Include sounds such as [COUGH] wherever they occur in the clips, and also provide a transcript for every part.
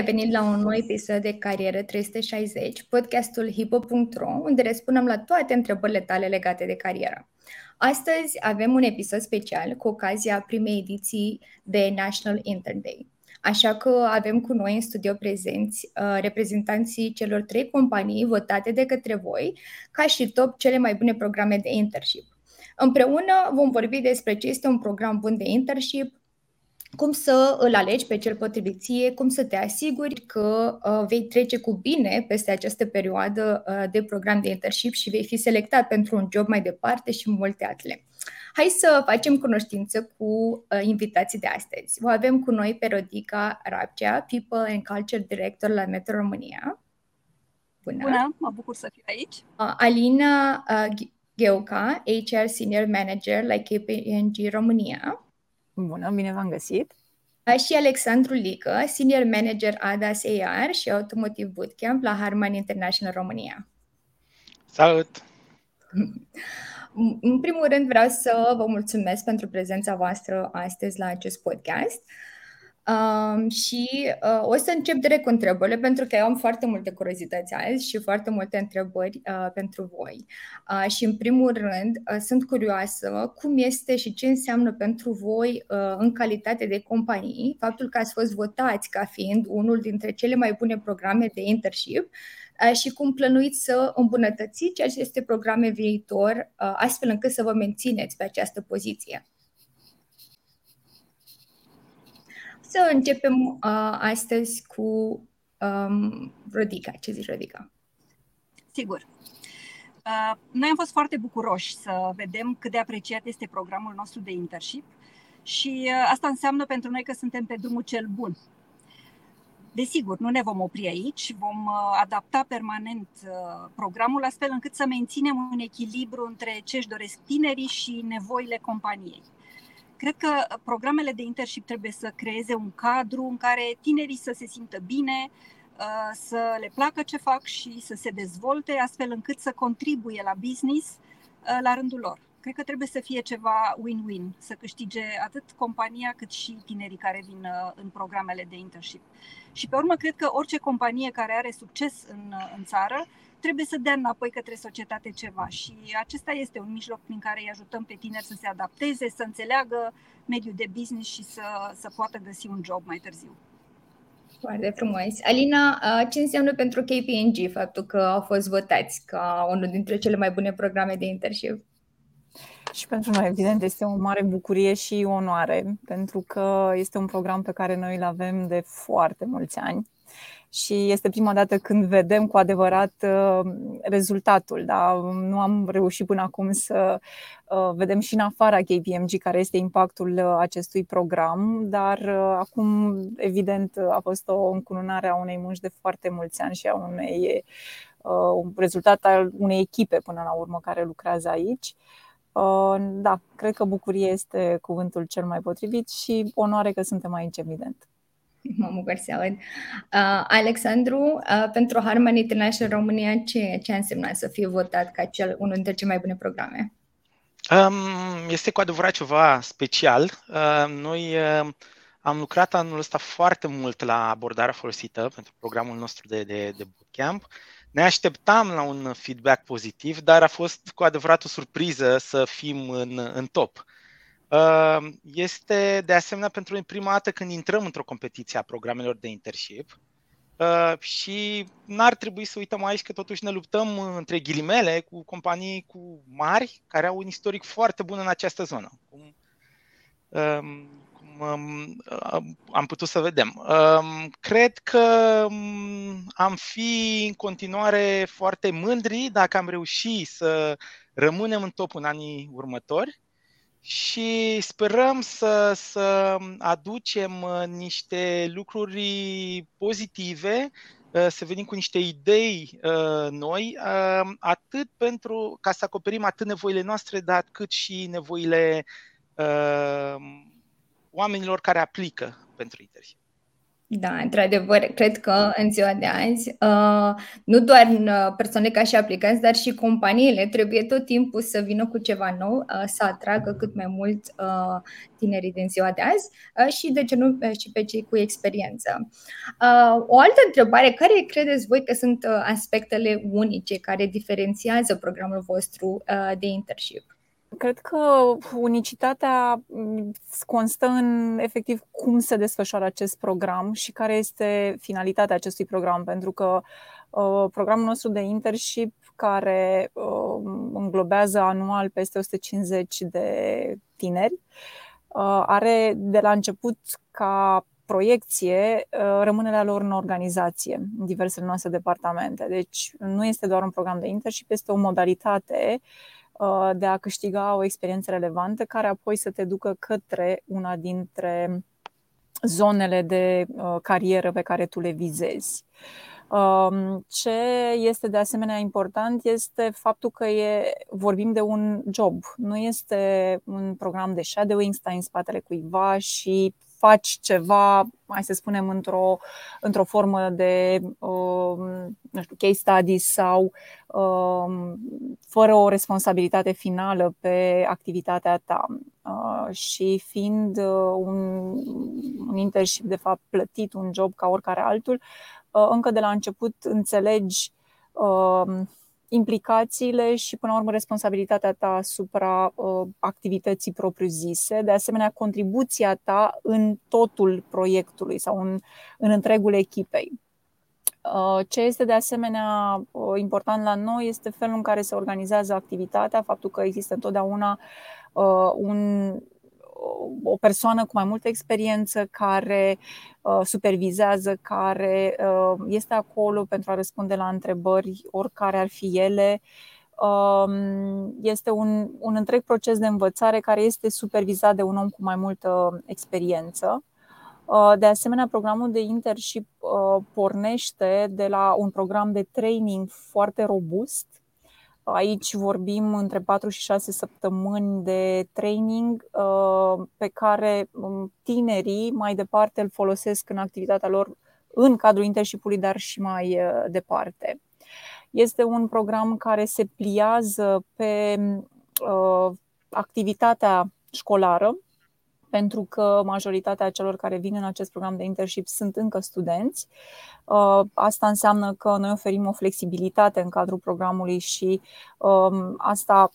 revenit la un nou episod de Carieră 360, podcastul hipo.ro, unde răspundem la toate întrebările tale legate de carieră. Astăzi avem un episod special cu ocazia primei ediții de National Intern Day. Așa că avem cu noi în studio prezenți uh, reprezentanții celor trei companii votate de către voi ca și top cele mai bune programe de internship. Împreună vom vorbi despre ce este un program bun de internship, cum să îl alegi pe cel potrivit ție, cum să te asiguri că uh, vei trece cu bine peste această perioadă uh, de program de internship și vei fi selectat pentru un job mai departe și multe altele. Hai să facem cunoștință cu uh, invitații de astăzi. O avem cu noi pe Rodica Rapcea, People and Culture Director la Metro România. Bună! Bună, mă bucur să fiu aici. Uh, Alina uh, Gheuca, HR Senior Manager la KPMG România. Bună, bine v-am găsit! Și Alexandru Lică, Senior Manager ADAS AR și Automotive Bootcamp la Harman International România. Salut! În primul rând vreau să vă mulțumesc pentru prezența voastră astăzi la acest podcast. Um, și uh, o să încep direct cu întrebările, pentru că eu am foarte multe curiozități azi și foarte multe întrebări uh, pentru voi. Uh, și, în primul rând, uh, sunt curioasă cum este și ce înseamnă pentru voi, uh, în calitate de companii, faptul că ați fost votați ca fiind unul dintre cele mai bune programe de internship uh, și cum plănuiți să îmbunătățiți aceste programe viitor, uh, astfel încât să vă mențineți pe această poziție. Să începem uh, astăzi cu um, Rodica. Ce zici, Rodica? Sigur. Uh, noi am fost foarte bucuroși să vedem cât de apreciat este programul nostru de internship și uh, asta înseamnă pentru noi că suntem pe drumul cel bun. Desigur, nu ne vom opri aici, vom uh, adapta permanent uh, programul astfel încât să menținem un echilibru între ce își doresc tinerii și nevoile companiei. Cred că programele de internship trebuie să creeze un cadru în care tinerii să se simtă bine, uh, să le placă ce fac și să se dezvolte astfel încât să contribuie la business uh, la rândul lor. Cred că trebuie să fie ceva win-win, să câștige atât compania cât și tinerii care vin uh, în programele de internship. Și pe urmă, cred că orice companie care are succes în, în țară trebuie să dea înapoi către societate ceva și acesta este un mijloc prin care îi ajutăm pe tineri să se adapteze, să înțeleagă mediul de business și să, să poată găsi un job mai târziu. Foarte frumos. Alina, ce înseamnă pentru KPNG faptul că au fost votați ca unul dintre cele mai bune programe de internship? Și pentru noi, evident, este o mare bucurie și onoare, pentru că este un program pe care noi îl avem de foarte mulți ani și este prima dată când vedem cu adevărat uh, rezultatul. Da? Nu am reușit până acum să uh, vedem și în afara KPMG care este impactul uh, acestui program, dar acum, evident, a fost o încununare a unei munci de foarte mulți ani și a unei un rezultat al unei echipe până la urmă care lucrează aici. Da, cred că bucurie este cuvântul cel mai potrivit și onoare că suntem aici, evident. Mă bucur să aud. Uh, Alexandru, uh, pentru Harman International România, ce, ce a însemnat să fie votat ca cel, unul dintre cele mai bune programe? Um, este cu adevărat ceva special. Uh, noi uh, am lucrat anul ăsta foarte mult la abordarea folosită pentru programul nostru de, de, de bootcamp. Ne așteptam la un feedback pozitiv, dar a fost cu adevărat o surpriză să fim în, în top. Uh, Ehm, este de asemenea pentru noi prima dată când intrăm într-o competiție a programelor de internship ehm, și n-ar trebui să uităm aici că totuși ne luptăm între ghilimele cu companii cu mari care au un istoric foarte bun în această zonă. Cum, ehm, cum am putut să vedem. Cred că am fi în continuare foarte mândri dacă am reușit să rămânem în top în anii următori și sperăm să, să aducem uh, niște lucruri pozitive, uh, să venim cu niște idei uh, noi, atât pentru ca să acoperim atât nevoile noastre, dar cât și nevoile oamenilor care aplică pentru internship. Da, într-adevăr, cred că în ziua de azi, uh, nu doar uh, persoane ca și aplicanți, dar și companiile trebuie tot timpul să vină cu ceva nou, uh, să atragă cât mai mult tinerii din ziua de azi și, de ce nu, și pe cei cu experiență. O altă întrebare, care credeți voi că sunt aspectele unice care diferențiază programul vostru de internship? Cred că unicitatea mm, constă în efectiv cum se desfășoară acest program și care este finalitatea acestui program, pentru că uh, programul nostru de internship care uh, înglobează anual peste 150 de tineri uh, are de la început ca proiecție uh, rămâne la lor în organizație, în diversele noastre departamente. Deci nu este doar un program de internship, este o modalitate uh, Uh, de a câștiga o experiență relevantă care apoi să te ducă către una dintre zonele de uh, carieră pe care tu le vizezi. Um, ce este de asemenea important este faptul că e, vorbim de un job, nu este un program de shadowing, stai în spatele cuiva și faci ceva, mai să spunem, într-o, într-o formă de uh, nu știu, case study sau uh, fără o responsabilitate finală pe activitatea ta. Uh, și fiind uh, un, un internship, de fapt, plătit, un job ca oricare altul, uh, încă de la început înțelegi uh, implicațiile și, până la urmă, responsabilitatea ta asupra uh, activității propriu-zise, de asemenea, contribuția ta în totul proiectului sau în, în întregul echipei. Uh, ce este de asemenea uh, important la noi este felul în care se organizează activitatea, faptul că există întotdeauna uh, un o persoană cu mai multă experiență care uh, supervizează, care uh, este acolo pentru a răspunde la întrebări, oricare ar fi ele. Um, este un, un întreg proces de învățare care este supervizat de un om cu mai multă experiență. Uh, de asemenea, programul de internship pornește de la un program de training foarte robust Aici vorbim între 4 și 6 săptămâni de training uh, pe care um, tinerii mai departe îl folosesc în activitatea lor în cadrul internship dar și mai uh, departe. Este un program care se pliază pe uh, activitatea școlară, pentru că majoritatea celor care vin în acest program de internship sunt încă studenți. Uh, asta înseamnă că noi oferim o flexibilitate în cadrul programului și um, asta,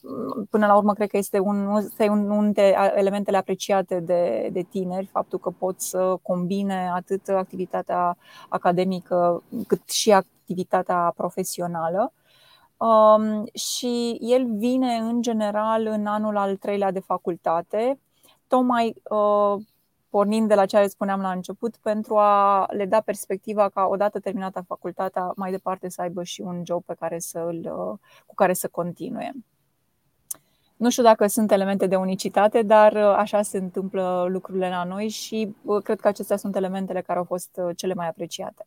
până la urmă, cred că este un, este unul dintre elementele apreciate de, de tineri, faptul că pot să combine atât activitatea academică cât și activitatea profesională. Um, și el vine în general în anul al treilea de facultate, tocmai uh, pornind de la ce spuneam la început, pentru a le da perspectiva ca odată terminată facultatea, mai departe să aibă și un job pe care să îl, uh, cu care să continue. Nu știu dacă sunt elemente de unicitate, dar uh, așa se întâmplă lucrurile la noi și cred că acestea sunt elementele care au fost cele mai apreciate.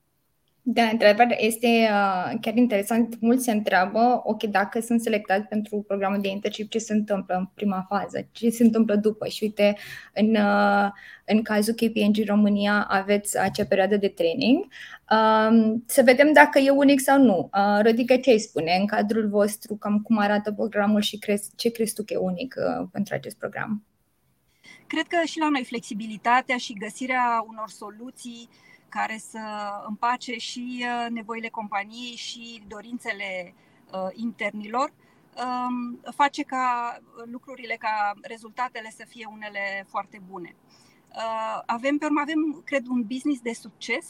Da, într-adevăr, este uh, chiar interesant. Mulți se întreabă, ok, dacă sunt selectat pentru programul de internship, ce se întâmplă în prima fază, ce se întâmplă după. Și uite, în, uh, în cazul KPNG România aveți acea perioadă de training. Uh, să vedem dacă e unic sau nu. Uh, Rodica, ce îi spune în cadrul vostru, cam cum arată programul și crezi, ce crezi tu că e unic uh, pentru acest program? Cred că și la noi flexibilitatea și găsirea unor soluții uh, care să împace și uh, nevoile companiei și dorințele uh, internilor, um, face ca lucrurile, ca rezultatele să fie unele foarte bune. Uh, avem, pe urmă, avem, cred, un business de succes,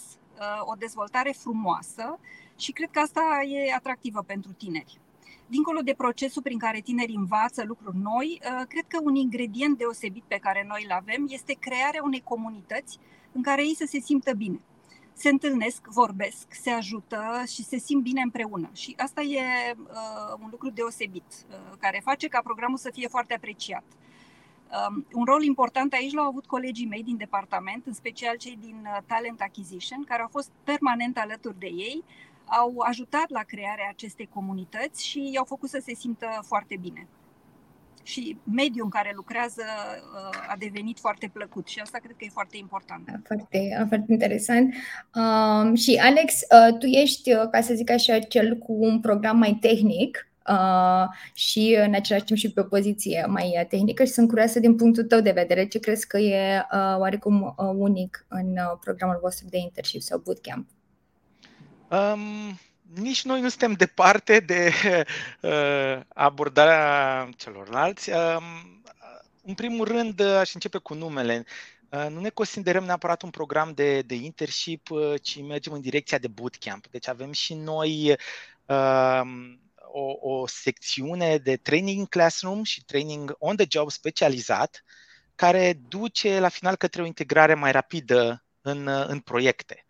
o dezvoltare frumoasă și cred că asta e atractivă pentru tineri. Dincolo de procesul prin care tinerii învață lucruri noi, cred că un ingredient deosebit pe care noi îl avem este crearea unei comunități în care ei să se simtă bine. Se întâlnesc, vorbesc, se ajută și se simt bine împreună. Și asta e uh, un lucru deosebit, uh, care face ca programul să fie foarte apreciat. Um, un rol important aici l-au avut colegii mei din departament, în special cei din uh, Talent Acquisition, care au fost permanent alături de ei, au ajutat la crearea acestei comunități și i-au făcut să se simtă foarte bine. Și mediul în care lucrează a devenit foarte plăcut și asta cred că e foarte important. Foarte, foarte interesant. Um, și Alex, uh, tu ești, ca să zic așa, cel cu un program mai tehnic Uh, și în același timp și pe o poziție mai tehnică și sunt curioasă din punctul tău de vedere ce crezi că e uh, oarecum uh, unic în uh, programul vostru de internship sau bootcamp? Um, nici noi nu suntem departe de [LAUGHS] uh, abordarea celorlalți. Um, în primul rând, uh, aș începe cu numele. Uh, nu ne considerăm neapărat un program de, de internship, uh, ci mergem în direcția de bootcamp. Deci avem și noi uh, o, o secțiune de training classroom și training on the job specializat, care duce la final către o integrare mai rapidă în, în proiecte.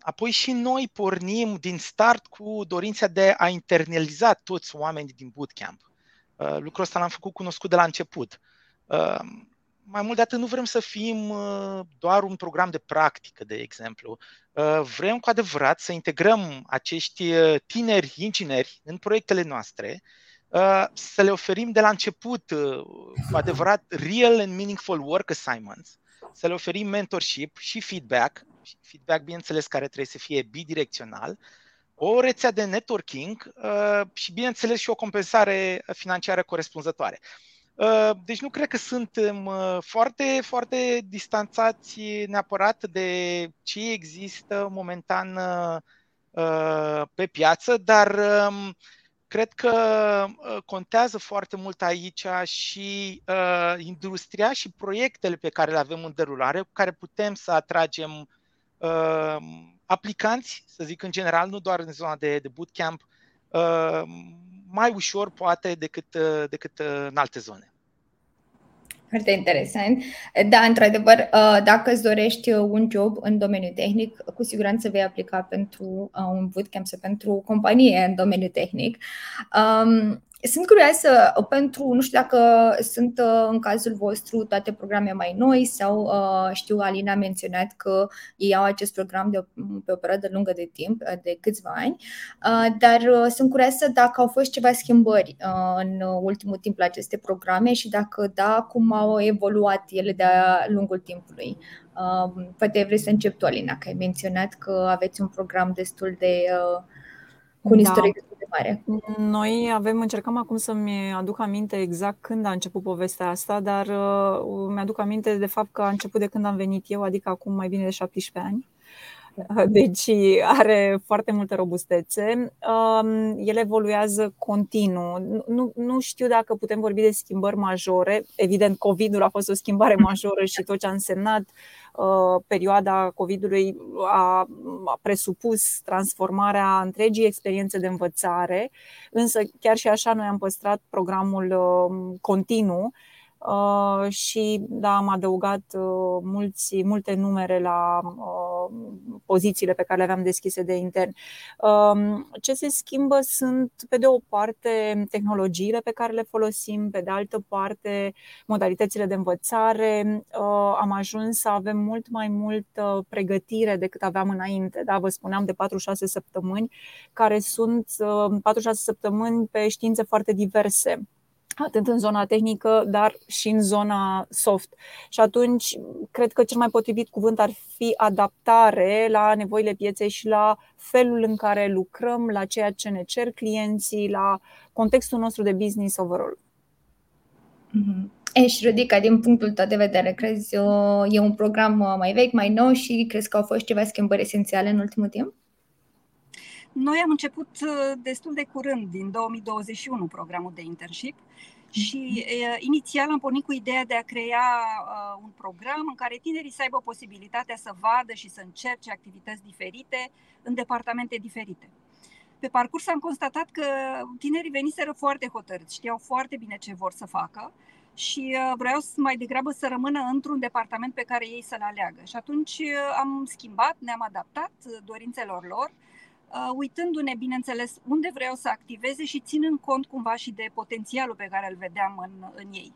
Apoi și noi pornim din start cu dorința de a internaliza toți oamenii din bootcamp. Lucrul ăsta l-am făcut cunoscut de la început. Mai mult de atât, nu vrem să fim doar un program de practică, de exemplu. Vrem cu adevărat să integrăm acești tineri ingineri în proiectele noastre, să le oferim de la început cu adevărat real and meaningful work assignments, să le oferim mentorship și feedback, feedback, bineînțeles, care trebuie să fie bidirecțional, o rețea de networking uh, și, bineînțeles, și o compensare financiară corespunzătoare. Uh, deci nu cred că suntem uh, foarte, foarte distanțați neapărat de ce există momentan uh, pe piață, dar um, cred că contează foarte mult aici și industria și proiectele pe care le avem în derulare, cu care putem să atragem aplicanți, să zic în general, nu doar în zona de, de bootcamp, mai ușor poate decât, decât în alte zone. Foarte interesant. Da, într-adevăr, dacă îți dorești un job în domeniul tehnic, cu siguranță vei aplica pentru un bootcamp sau pentru o companie în domeniul tehnic. Sunt curioasă pentru, nu știu dacă sunt uh, în cazul vostru toate programe mai noi sau uh, știu, Alina a menționat că ei au acest program de, pe o perioadă lungă de timp, uh, de câțiva ani, dar sunt curioasă dacă au fost ceva schimbări în ultimul timp la aceste programe și dacă da, cum au evoluat ele de-a lungul timpului. Poate vrei să încep tu, Alina, că ai menționat că aveți un program destul de cu un da. istoric de mare. Noi avem, încercăm acum să-mi aduc aminte exact când a început povestea asta, dar uh, mi-aduc aminte de fapt că a început de când am venit eu, adică acum mai bine de 17 ani. [LAUGHS] Deci are foarte multă robustețe. Um, el evoluează continuu. Nu, nu știu dacă putem vorbi de schimbări majore. Evident, COVID-ul a fost o schimbare majoră și tot ce a însemnat uh, perioada COVID-ului a presupus transformarea întregii experiențe de învățare. Însă, chiar și așa, noi am păstrat programul uh, continuu Uh, și da, am adăugat uh, mulți, multe numere la uh, pozițiile pe care le aveam deschise de intern. Um, ce se schimbă sunt, pe de o parte, tehnologiile pe care le folosim, pe de altă parte, modalitățile de învățare. Am ajuns să avem mult mai multă pregătire decât aveam înainte. Da, vă spuneam de 4-6 săptămâni, care sunt 4-6 săptămâni pe științe foarte diverse atât în zona tehnică, dar și în zona soft. Și atunci, cred că cel mai potrivit cuvânt ar fi adaptare la nevoile pieței și la felul în care lucrăm, la ceea ce ne cer clienții, la contextul nostru de business overall. Mm-hmm. E, și Rudica, din punctul tău de vedere, crezi e un program mai vechi, mai nou și crezi că au fost ceva schimbări esențiale în ultimul timp? Noi am început uh, destul de curând, din 2021, programul de internship și uh, inițial am pornit cu ideea de a crea uh, un program în care tinerii să aibă posibilitatea să vadă și să încerce activități diferite în departamente diferite. Pe parcurs am constatat că tinerii veniseră foarte hotărâți, știau foarte bine ce vor să facă și vreau mai degrabă să rămână într-un departament pe care ei să-l aleagă. Și atunci am schimbat, ne-am adaptat dorințelor lor Uh, uitându-ne, bineînțeles, unde vreau să activeze și ținând cont cumva și de potențialul pe care îl vedeam în, în ei.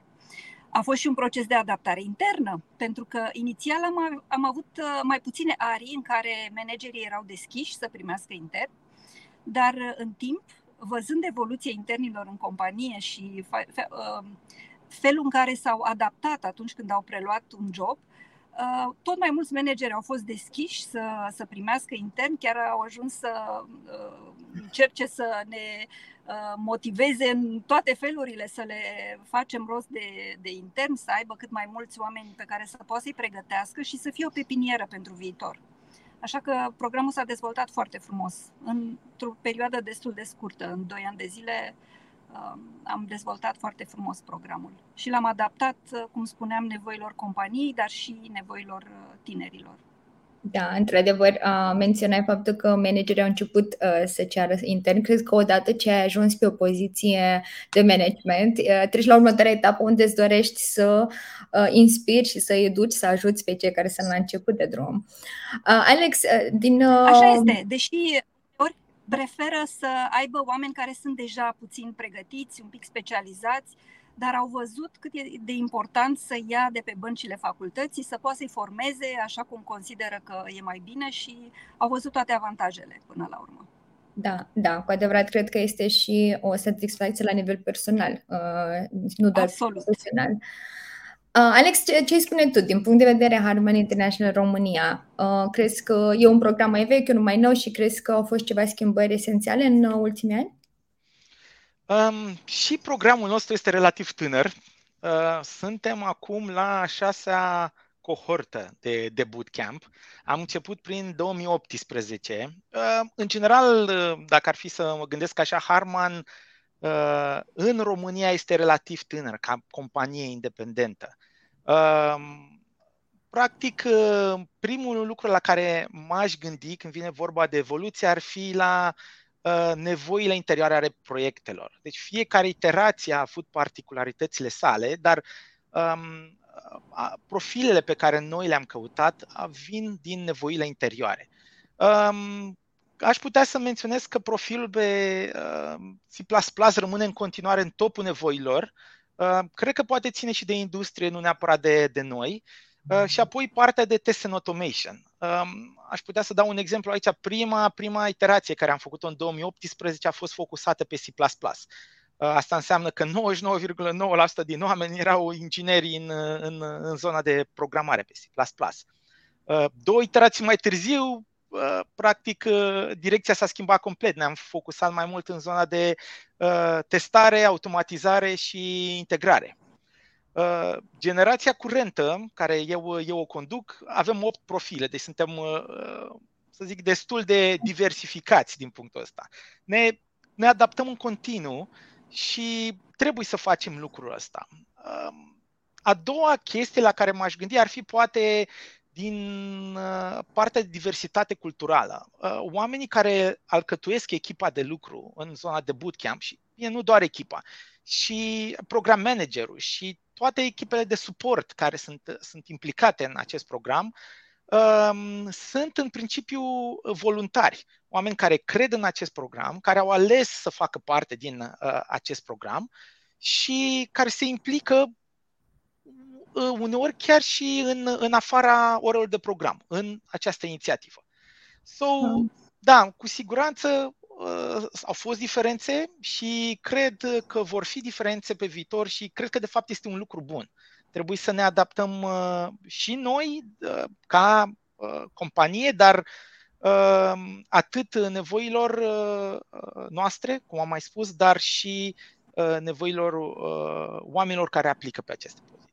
A fost și un proces de adaptare internă, pentru că inițial am, am avut uh, mai puține arii în care managerii erau deschiși să primească intern, dar uh, în timp văzând evoluția internilor în companie și felul în care s-au adaptat atunci când au preluat un job, Uh, tot mai mulți manageri au fost deschiși să, să primească intern, chiar au ajuns să uh, încerce să ne uh, motiveze în toate felurile, să le facem rost de, de intern, să aibă cât mai mulți oameni pe care să poată să-i pregătească și să fie o pepinieră pentru viitor. Așa că programul s-a dezvoltat foarte frumos. Într-o perioadă destul de scurtă, în 2 ani de zile, Um, am dezvoltat foarte frumos programul și l-am adaptat, uh, cum spuneam, nevoilor companiei, dar și nevoilor uh, tinerilor. Da, într-adevăr, menționai faptul că managerii au început uh, să ceară intern. Cred că odată ce ai ajuns pe o poziție de management, uh, treci la următoarea etapă unde îți dorești să uh, inspiri și să educi, să ajuți pe cei care sunt la început de drum. Uh, Alex, uh, din... Uh... Așa este, deși preferă să aibă oameni care sunt deja puțin pregătiți, un pic specializați, dar au văzut cât e de important să ia de pe băncile facultății, să poată să-i formeze așa cum consideră că e mai bine și au văzut toate avantajele până la urmă. Da, da, cu adevărat cred că este și o satisfacție la nivel personal, uh, nu doar Absolut. profesional. Uh, Uh, Alex, ce, ce spune tu din punct de vedere Harman International România? Uh, crezi că e un program mai vechi, unul mai nou și crezi că au fost ceva schimbări esențiale în uh, ultimii ani? Um, și programul nostru este relativ tânăr. Uh, suntem acum la șasea cohortă de, de bootcamp. Am început prin 2018. Uh, în general, uh, dacă ar fi să mă gândesc așa, Harman uh, în România este relativ tânăr ca companie independentă. Practic, uh, primul lucru la care m-aș gândi când vine vorba de evoluție ar fi la uh, nevoile interioare ale proiectelor. Deci fiecare iterație a avut particularitățile sale, dar um, profilele pe care noi le-am căutat vin din nevoile interioare. Um, aș putea să menționez că profilul pe uh, C++ rămâne în continuare în topul nevoilor, Uh, cred că poate ține și de industrie, nu neapărat de, de noi. Uh, și apoi partea de test and automation. Um, aș putea să dau un exemplu aici. Prima, prima iterație care am făcut-o în 2018 a fost focusată pe C++. Uh, asta înseamnă că 99,9% din oameni erau ingineri în, în, în zona de programare pe C++. Două iterații mai târziu, Uh, practic uh, direcția s-a schimbat complet. Ne-am focusat mai mult în zona de uh, testare, automatizare și integrare. Generația curentă, care eu, eu o conduc, avem 8 profile, deci suntem, să zic, destul de diversificați din punctul ăsta. Ne, ne adaptăm în continuu și trebuie să facem lucrul ăsta. A doua chestie la care m-aș gândi ar fi poate din uh, partea de diversitate culturală. Uh, oamenii care alcătuiesc echipa de lucru în zona de bootcamp și e nu doar echipa, și program managerul și toate echipele de suport care sunt, sunt implicate în acest program, um, sunt în principiu voluntari, oameni care cred în acest program, care au ales să facă parte din uh, acest program și care se implică Uh, uneori chiar și în, în afara orelor de program, în această inițiativă. So, mm. da, cu siguranță uh, au fost diferențe și cred că vor fi diferențe pe viitor și cred că de fapt este un lucru bun. Trebuie să ne adaptăm uh, și noi uh, ca uh, companie, dar uh, atât nevoilor uh, noastre, cum am mai spus, dar și uh, nevoilor uh, oamenilor care aplică pe aceste poziții.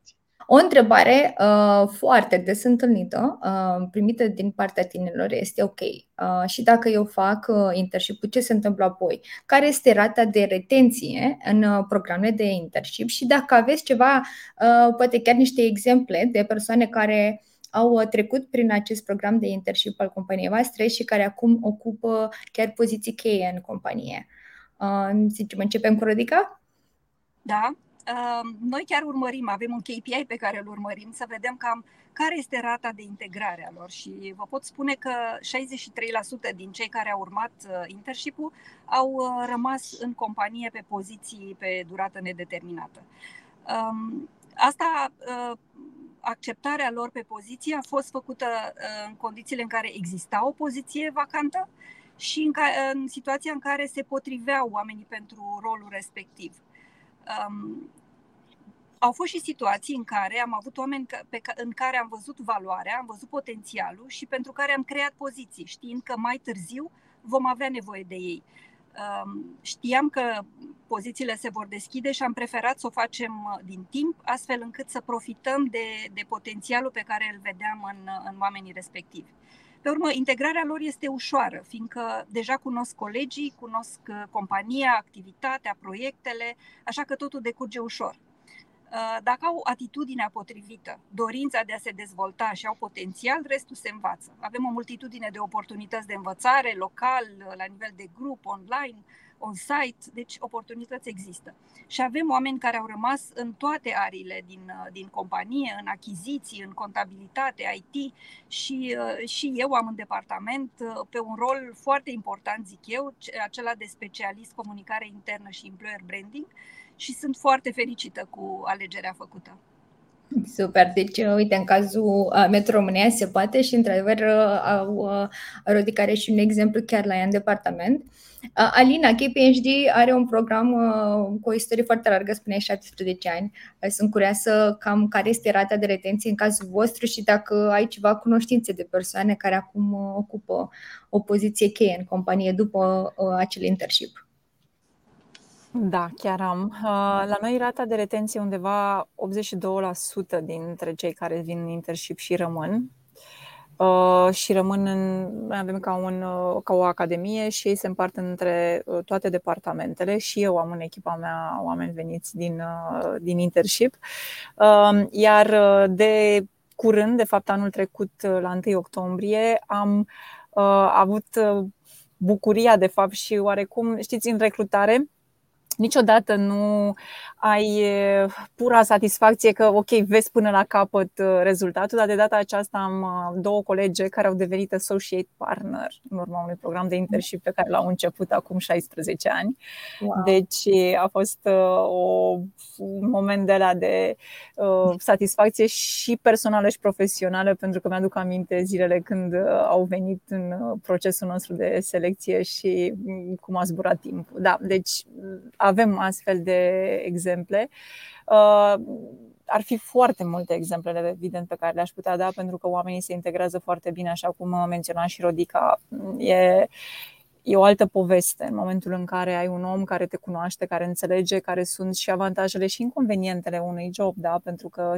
O întrebare uh, foarte des întâlnită, uh, primită din partea tinerilor, este ok. Uh, și dacă eu fac uh, internship, ce se întâmplă apoi? Care este rata de retenție în uh, programele de internship? Și dacă aveți ceva, uh, poate chiar niște exemple de persoane care au uh, trecut prin acest program de internship al companiei voastre și care acum ocupă chiar poziții cheie în companie. Uh, zicem, începem cu Rodica? Da, noi chiar urmărim, avem un KPI pe care îl urmărim să vedem cam care este rata de integrare a lor și vă pot spune că 63% din cei care au urmat uh, internship-ul au uh, rămas în companie pe poziții pe durată nedeterminată. Asta, uh, acceptarea lor pe poziție a fost făcută în condițiile în care exista o poziție vacantă și în, ca, în situația în care se potriveau oamenii pentru rolul respectiv. Um, au fost și situații în care am avut oameni pe, în care am văzut valoarea, am văzut potențialul și pentru care am creat poziții, știind că mai târziu vom avea nevoie de ei. Um, știam că pozițiile se vor deschide și am preferat să o facem uh, din timp, astfel încât să profităm de, de potențialul pe care îl vedeam în, în oamenii respectivi. Pe urmă, integrarea lor este ușoară, fiindcă deja cunosc colegii, cunosc uh, compania, activitatea, proiectele, așa că totul decurge ușor. Uh, dacă au atitudinea potrivită, dorința de a se dezvolta și au potențial, restul se învață. Avem o multitudine de oportunități de învățare, local, la nivel de grup, online, on-site, deci oportunități există. Și avem oameni care au rămas în toate ariile din, uh, din companie, în achiziții, în contabilitate, IT și, uh, și eu am în departament pe un rol foarte important, zic eu, acela de specialist comunicare internă și employer branding, și sunt foarte fericită cu alegerea făcută. Super, deci uite, în cazul uh, Metro România se poate și într-adevăr uh, au uh, Rodica și un exemplu chiar la ea în departament. Alina, KPHD are un program cu o istorie foarte largă, spuneai 17 ani. Sunt curioasă cam care este rata de retenție în cazul vostru și dacă ai ceva cunoștințe de persoane care acum ocupă o poziție cheie în companie după acel internship. Da, chiar am. Uh, la noi rata de retenție undeva 82% dintre cei care vin în internship și rămân. Uh, și rămân în, avem ca, un, uh, ca o academie și ei se împart între toate departamentele și eu am în echipa mea oameni veniți din, din internship. Iar de curând, de fapt anul trecut, la 1 octombrie, am avut bucuria, de fapt, și oarecum, știți, în recrutare, niciodată nu ai pura satisfacție că, ok, vezi până la capăt rezultatul, dar de data aceasta am două colege care au devenit associate partner în urma unui program de internship pe care l-au început acum 16 ani. Wow. Deci a fost o, un moment de la de uh, satisfacție și personală și profesională, pentru că mi-aduc aminte zilele când au venit în procesul nostru de selecție și cum a zburat timpul. Da, deci avem astfel de exemple. Uh, ar fi foarte multe exemple, evident, pe care le-aș putea da, pentru că oamenii se integrează foarte bine, așa cum menționa și Rodica. E, e o altă poveste în momentul în care ai un om care te cunoaște, care înțelege care sunt și avantajele și inconvenientele unui job, da? pentru că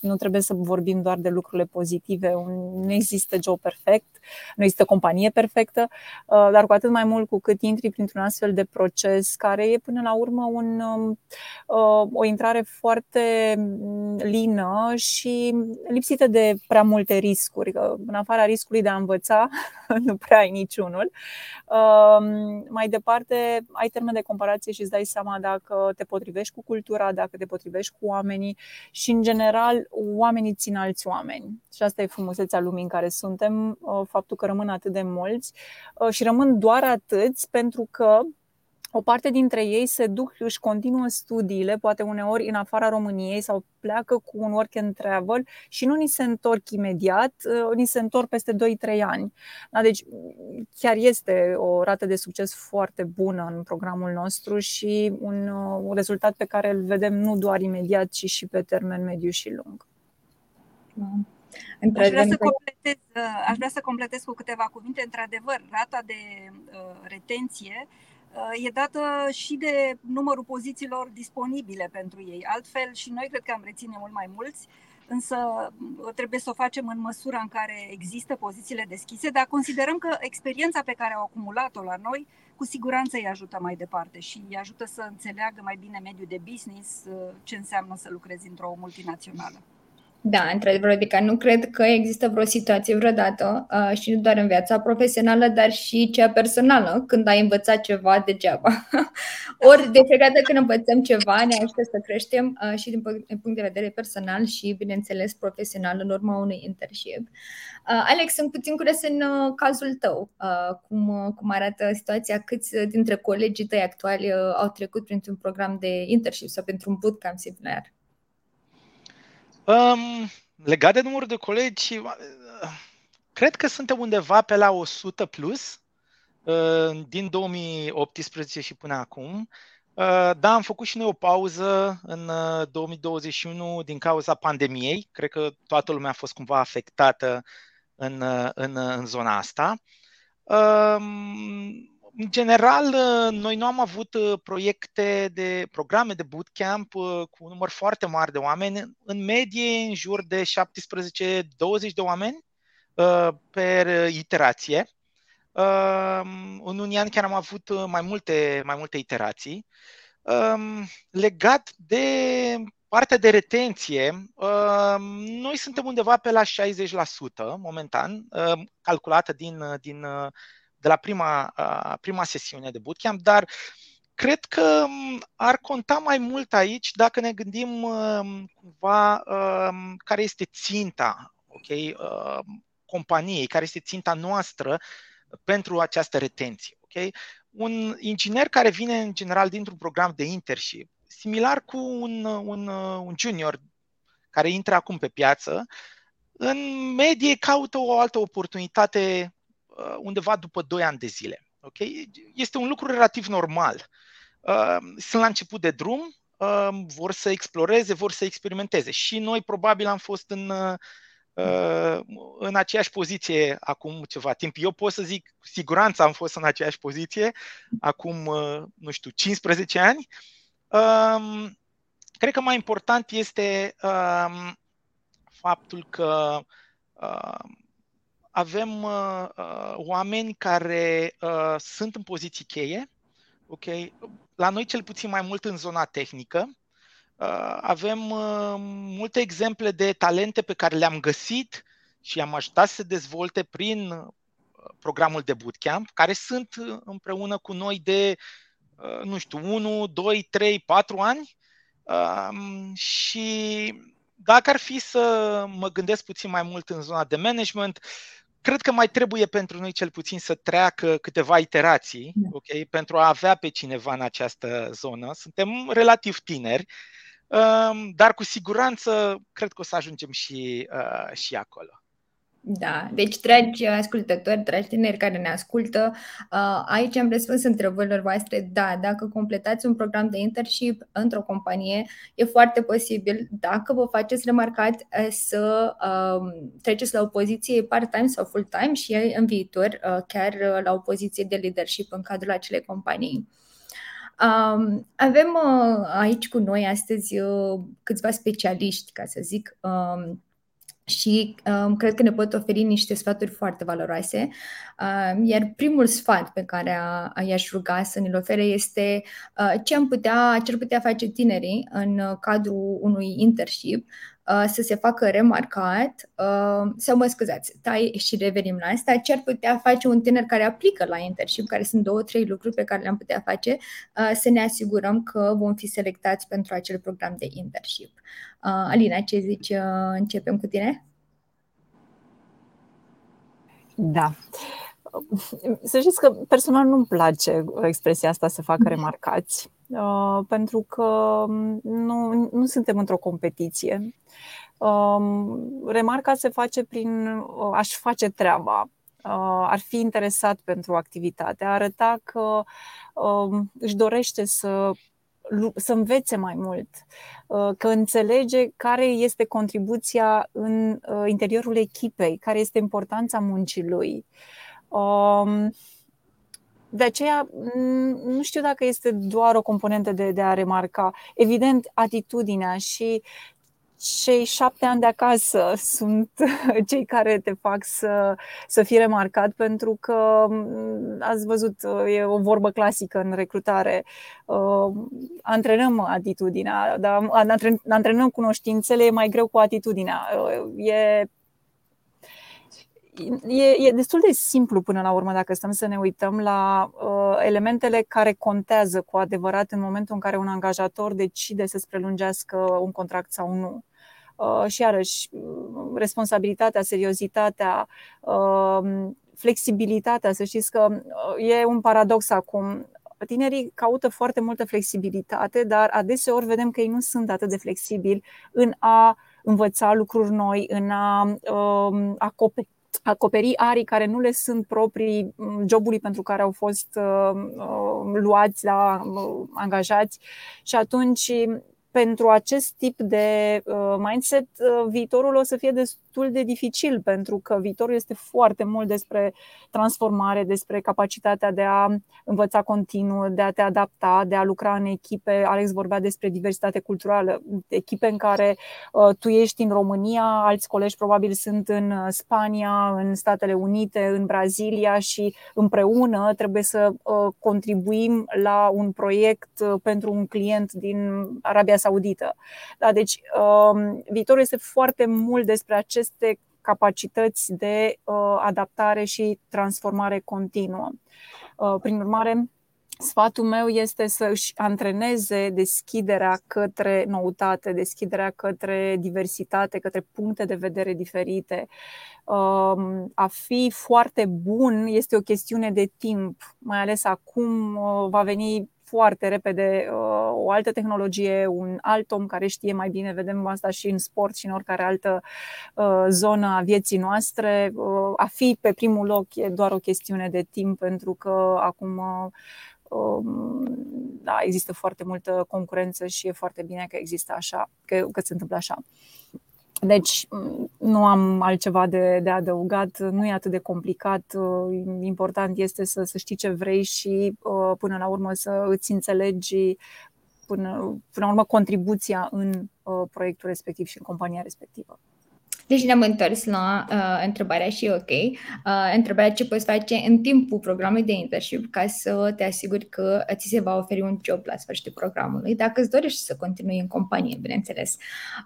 nu trebuie să vorbim doar de lucrurile pozitive, nu există job perfect, nu există companie perfectă, uh, dar cu atât mai mult cu cât intri printr-un astfel de proces care e până la urmă un, um, uh, o intrare foarte mm, lină și lipsită de prea multe riscuri. În afara riscului de a învăța, [LAUGHS] nu prea ai niciunul. Mai departe, ai termen de comparație și îți dai seama dacă te potrivești cu cultura, dacă te potrivești cu oamenii și, în general, oamenii țin alți oameni. Și asta e frumusețea lumii în care suntem, faptul că rămân atât de mulți și rămân doar atâți pentru că o parte dintre ei se duc, își continuă studiile, poate uneori în afara României sau pleacă cu un work and travel și nu ni se întorc imediat, uh, ni se întorc peste 2-3 ani. Da, deci chiar este o rată de succes foarte bună în programul nostru și un, uh, un rezultat pe care îl vedem nu doar imediat, ci și pe termen mediu și lung. Aș vrea, să completez, uh, aș vrea să completez cu câteva cuvinte. Într-adevăr, rata de uh, retenție Uh, e dată și de numărul pozițiilor disponibile pentru ei. Altfel, și noi cred că am reține mult mai mulți, însă uh, trebuie să o facem în măsura în care există pozițiile deschise, dar considerăm că experiența pe care au acumulat-o la noi cu siguranță îi ajută mai departe și îi ajută să înțeleagă mai bine mediul de business, uh, ce înseamnă să lucrezi într-o multinațională. Da, într-adevăr, adică nu cred că există vreo situație vreodată uh, și nu doar în viața profesională, dar și cea personală, când ai învățat ceva degeaba. [LAUGHS] Ori de fiecare dată când învățăm ceva, ne ajută să creștem uh, și din punct de vedere personal și, bineînțeles, profesional în urma unui internship. Uh, Alex, sunt puțin curios în uh, cazul tău, uh, cum, uh, cum arată situația, câți dintre colegii tăi actuali uh, au trecut printr-un program de internship sau pentru un bootcamp similar? Um, legat de numărul de colegi, cred că suntem undeva pe la 100 plus. din 2018 și până acum. Da, am făcut și noi o pauză în 2021 din cauza pandemiei. Cred că toată lumea a fost cumva afectată în, în, în zona asta. În general, noi nu am avut proiecte de programe de bootcamp cu un număr foarte mare de oameni, în medie în jur de 17-20 de oameni per iterație. În unii ani chiar am avut mai multe, mai multe iterații. Legat de partea de retenție, noi suntem undeva pe la 60% momentan, calculată din, din, de la prima, prima sesiune de bootcamp, dar cred că ar conta mai mult aici dacă ne gândim cumva care este ținta okay, companiei, care este ținta noastră pentru această retenție. Okay? Un inginer care vine în general dintr-un program de internship, similar cu un, un, un junior care intră acum pe piață, în medie caută o altă oportunitate uh, undeva după 2 ani de zile. Okay? Este un lucru relativ normal. Uh, sunt la început de drum, uh, vor să exploreze, vor să experimenteze. Și noi probabil am fost în în aceeași poziție acum ceva timp. Eu pot să zic, cu siguranță am fost în aceeași poziție acum, nu știu, 15 ani. Cred că mai important este faptul că avem oameni care sunt în poziții cheie, ok? La noi cel puțin mai mult în zona tehnică, Uh, avem uh, multe exemple de talente pe care le-am găsit și am ajutat să se dezvolte prin uh, programul de bootcamp, care sunt împreună cu noi de, nu știu, 1, 2, 3, 4 ani. Um, și dacă ar fi să mă gândesc puțin mai mult în zona de management, cred că mai trebuie pentru noi cel puțin să treacă câteva iterații, da. okay, pentru a avea pe cineva în această zonă. Suntem relativ tineri dar cu siguranță cred că o să ajungem și, uh, și acolo. Da, deci, dragi ascultători, dragi tineri care ne ascultă, uh, aici am răspuns întrebărilor voastre. Da, dacă completați un program de internship într-o companie, e foarte posibil, dacă vă faceți remarcat, uh, să um, treceți la o poziție part-time sau full-time și în viitor chiar la o poziție de leadership în cadrul acelei companii. Um, avem uh, aici cu noi astăzi uh, câțiva specialiști, ca să zic, um, și um, cred că ne pot oferi niște sfaturi foarte valoroase. Uh, iar primul sfat pe care a, a i-aș ruga să ne-l ofere este uh, ce am putea, ce ar putea face tinerii în uh, cadrul unui internship Uh, să se facă remarcat, uh, sau mă scuzați, tai și revenim la asta, ce ar putea face un tiner care aplică la internship, care sunt două, trei lucruri pe care le-am putea face, uh, să ne asigurăm că vom fi selectați pentru acel program de internship. Alina, ce zici? Începem cu tine? Da. Să știți că personal nu-mi place expresia asta să facă remarcați. Uh, pentru că nu, nu suntem într-o competiție. Um, remarca se face prin uh, aș face treaba, uh, ar fi interesat pentru activitate, a arăta că um, își dorește să să învețe mai mult, că înțelege care este contribuția în interiorul echipei, care este importanța muncii lui. Um, de aceea, nu știu dacă este doar o componentă de, de a remarca. Evident, atitudinea și cei șapte ani de acasă [LAUGHS] sunt [LAUGHS] cei care te fac să, să fii remarcat, pentru că ați văzut, e o vorbă clasică în recrutare. Uh, antrenăm atitudinea, dar antrenăm cunoștințele, e mai greu cu atitudinea. Uh, e e, e destul de simplu până la urmă dacă stăm să ne uităm la uh, elementele care contează cu adevărat în momentul în care un angajator decide să-ți prelungească un contract sau nu. Uh, și iarăși, uh, responsabilitatea, seriozitatea, uh, flexibilitatea. Să știți că uh, e un paradox acum. Tinerii caută foarte multă flexibilitate, dar adeseori vedem că ei nu sunt atât de flexibili în a învăța lucruri noi, în a uh, acoperi acoperi arii care nu le sunt proprii jobului pentru care au fost uh, uh, luați la uh, angajați. Și atunci pentru acest tip de uh, mindset, uh, viitorul o să fie destul de dificil, pentru că viitorul este foarte mult despre transformare, despre capacitatea de a învăța continuu, de a te adapta, de a lucra în echipe. Alex vorbea despre diversitate culturală, echipe în care uh, tu ești în România, alți colegi probabil sunt în Spania, în Statele Unite, în Brazilia și împreună trebuie să contribuim la un proiect pentru un client din Arabia Saudită. Da, deci um, viitorul este foarte mult despre aceste capacități de uh, adaptare și transformare continuă. Uh, prin urmare, Sfatul meu este să își antreneze deschiderea către noutate, deschiderea către diversitate, către puncte de vedere diferite. Um, a fi foarte bun este o chestiune de timp, mai ales acum uh, va veni foarte repede uh, o altă tehnologie, un alt om care știe mai bine, vedem asta și în sport și în oricare altă uh, zonă a vieții noastre. Uh, a fi pe primul loc e doar o chestiune de timp, pentru că acum um, da, există foarte multă concurență și e foarte bine că există așa, că, că se întâmplă așa. Deci nu am altceva de, de adăugat, nu e atât de complicat. Important este să, să știi ce vrei și uh, până la urmă să îți înțelegi până, până la urmă contribuția în uh, proiectul respectiv și în compania respectivă. Deci ne-am întors la uh, întrebarea și ok, uh, întrebarea ce poți face în timpul programului de internship ca să te asiguri că ți se va oferi un job la sfârșitul programului, dacă îți dorești să continui în companie, bineînțeles.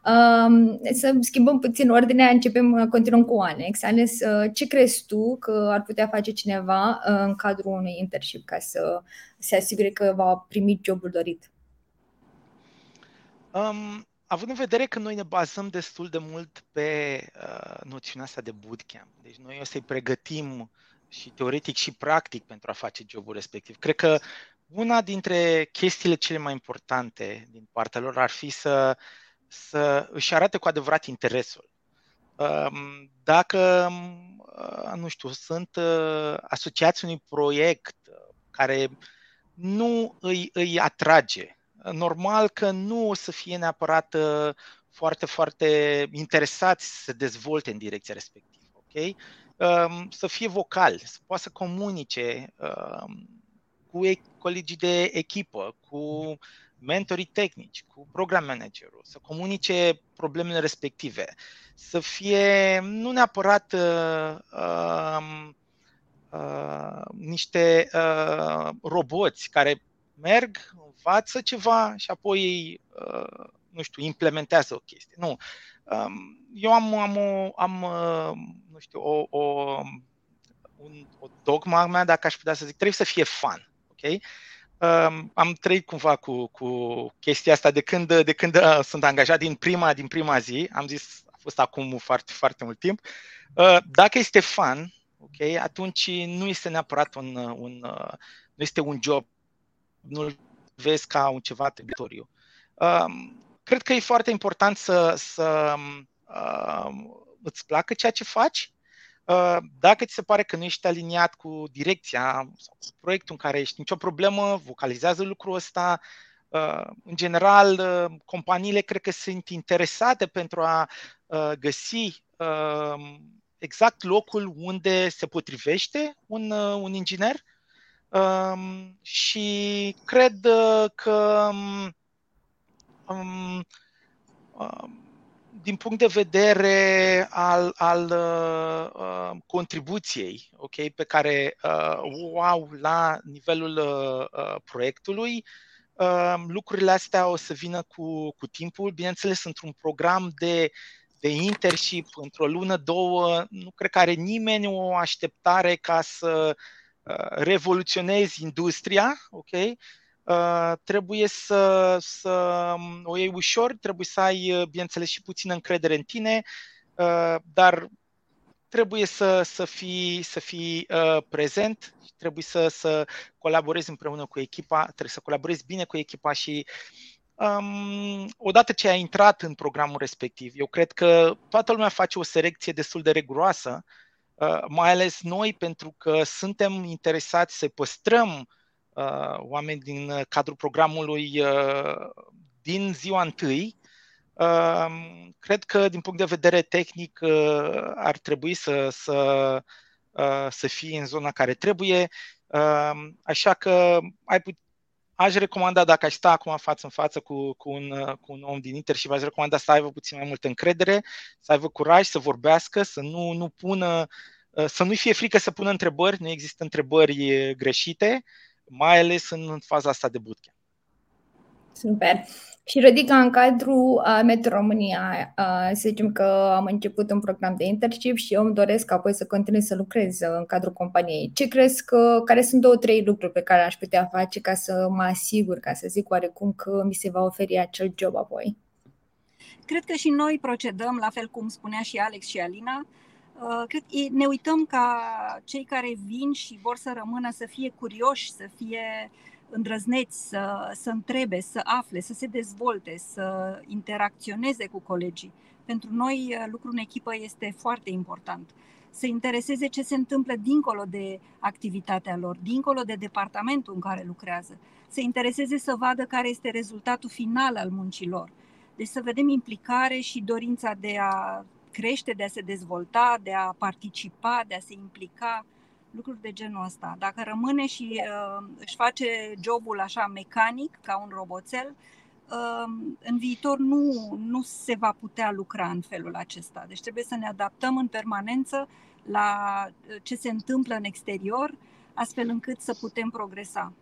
Uh, să schimbăm puțin ordinea, începem, uh, continuăm cu Alex. Alex, uh, ce crezi tu că ar putea face cineva uh, în cadrul unui internship ca să se asigure că va primi jobul dorit? Um, având în vedere că noi ne bazăm destul de mult pe uh, noțiunea asta de bootcamp, deci noi o să-i pregătim și teoretic și practic pentru a face jobul respectiv. Cred că una dintre chestiile cele mai importante din partea lor ar fi să, să își arate cu adevărat interesul. Um, dacă, uh, nu știu, sunt uh, asociați unui proiect care nu îi, îi atrage normal că nu o să fie neapărat uh, foarte, foarte interesați să se dezvolte în direcția respectivă. ok? Um, să fie vocal, să poată să comunice um, cu colegii de echipă, cu mentorii tehnici, cu program managerul, să comunice problemele respective, să fie nu neapărat uh, uh, uh, niște uh, roboți care merg, învață ceva și apoi ei, uh, nu știu, implementează o chestie. Nu. Um, eu am, am, o, am uh, nu știu, o, o, un, o dogma mea, dacă aș putea să zic, trebuie să fie fun. Ok? Um, am trăit cumva cu, cu chestia asta de când, de când uh, sunt angajat din prima, din prima zi. Am zis, a fost acum foarte, foarte mult timp. Uh, dacă este fan, ok, atunci nu este neapărat un, un, uh, nu este un job nu-l vezi ca un ceva teritoriu. Um, cred că e foarte important să, să um, îți placă ceea ce faci. Uh, dacă ți se pare că nu ești aliniat cu direcția sau cu proiectul în care ești, nicio problemă, vocalizează lucrul ăsta. Uh, în general, uh, companiile cred că sunt interesate pentru a găsi um, exact locul unde se potrivește un, un inginer Um, și cred uh, că um, um, din punct de vedere al, al uh, uh, contribuției okay, pe care uh, o au la nivelul uh, uh, proiectului, uh, lucrurile astea o să vină cu, cu timpul. Bineînțeles, într-un program de, de internship, într-o lună, două, nu cred că are nimeni o așteptare ca să Uh, revoluționezi industria, ok? Uh, trebuie să, să um, o iei ușor, trebuie să ai, uh, bineînțeles, și puțină încredere în tine, uh, dar trebuie să, să fii, să fii uh, prezent, trebuie să, să colaborezi împreună cu echipa, trebuie să colaborezi bine cu echipa și um, odată ce ai intrat în programul respectiv, eu cred că toată lumea face o selecție destul de reguroasă mai ales noi pentru că suntem interesați să păstrăm oameni din cadrul programului din ziua întâi, cred că din punct de vedere tehnic ar trebui să, să, să fie în zona care trebuie, așa că ai put- aș recomanda, dacă aș sta acum față în față cu, cu, un, cu un om din Inter și v-aș recomanda să aibă puțin mai multă încredere, să aibă curaj, să vorbească, să nu, nu pună, să nu-i fie frică să pună întrebări, nu există întrebări greșite, mai ales în faza asta de bootcamp. Super. Și Rodica, în cadrul uh, Metro România, uh, să zicem că am început un program de internship și eu îmi doresc apoi să continui să lucrez în cadrul companiei. Ce crezi că, care sunt două, trei lucruri pe care aș putea face ca să mă asigur, ca să zic oarecum că mi se va oferi acel job apoi? Cred că și noi procedăm, la fel cum spunea și Alex și Alina, Uh, cred că ne uităm ca cei care vin și vor să rămână să fie curioși, să fie îndrăzneți, să, să întrebe, să afle, să se dezvolte, să interacționeze cu colegii. Pentru noi uh, lucrul în echipă este foarte important. Să intereseze ce se întâmplă dincolo de activitatea lor, dincolo de departamentul în care lucrează. Să intereseze să vadă care este rezultatul final al muncilor. Deci să vedem implicare și dorința de a crește, de a se dezvolta, de a participa, de a se implica, lucruri de genul ăsta. Dacă rămâne și uh, își face jobul așa mecanic, ca un roboțel, uh, în viitor nu, nu se va putea lucra în felul acesta. Deci trebuie să ne adaptăm în permanență la uh, ce se întâmplă în exterior, astfel încât să putem progresa.